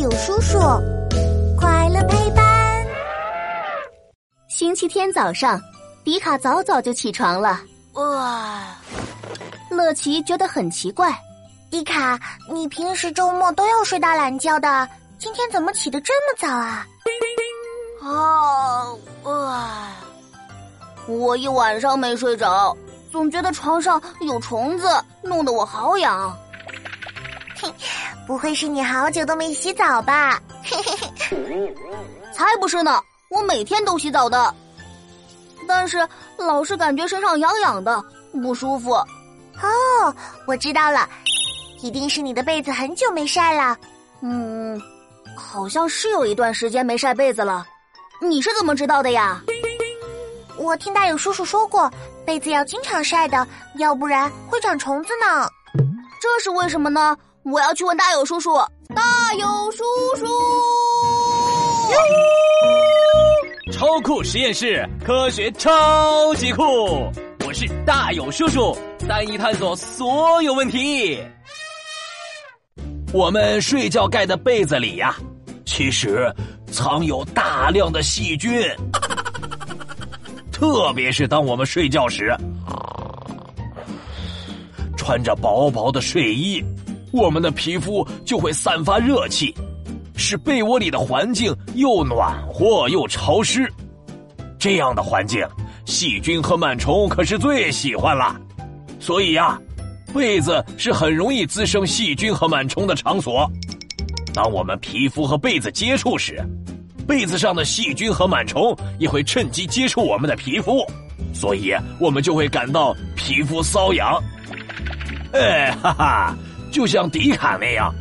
友叔叔，快乐陪伴。星期天早上，迪卡早早就起床了。哇，乐奇觉得很奇怪，迪卡，你平时周末都要睡大懒觉的，今天怎么起得这么早啊？哦，哇，我一晚上没睡着，总觉得床上有虫子，弄得我好痒。嘿，不会是你好久都没洗澡吧？嘿嘿嘿，才不是呢！我每天都洗澡的，但是老是感觉身上痒痒的，不舒服。哦，我知道了，一定是你的被子很久没晒了。嗯，好像是有一段时间没晒被子了。你是怎么知道的呀？我听大友叔叔说过，被子要经常晒的，要不然会长虫子呢。这是为什么呢？我要去问大友叔叔。大友叔叔，超酷实验室，科学超级酷！我是大友叔叔，带你探索所有问题。我们睡觉盖的被子里呀，其实藏有大量的细菌，特别是当我们睡觉时，穿着薄薄的睡衣。我们的皮肤就会散发热气，使被窝里的环境又暖和又潮湿。这样的环境，细菌和螨虫可是最喜欢了。所以呀，被子是很容易滋生细菌和螨虫的场所。当我们皮肤和被子接触时，被子上的细菌和螨虫也会趁机接触我们的皮肤，所以我们就会感到皮肤瘙痒。哎，哈哈。就像迪卡那样，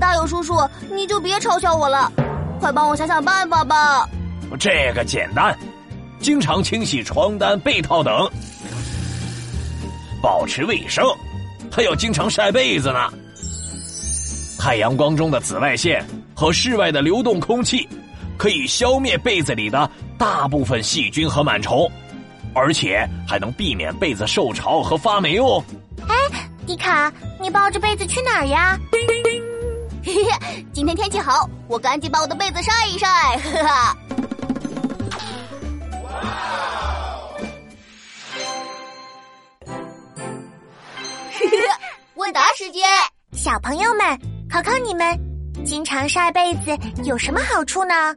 大友叔叔，你就别嘲笑我了，快帮我想想办法吧。这个简单，经常清洗床单、被套等，保持卫生，还要经常晒被子呢。太阳光中的紫外线和室外的流动空气，可以消灭被子里的大部分细菌和螨虫，而且还能避免被子受潮和发霉哦。哎。迪卡，你抱着被子去哪儿呀？嘿嘿，今天天气好，我赶紧把我的被子晒一晒。哈哈。嘿嘿，问答时间，小朋友们，考考你们，经常晒被子有什么好处呢？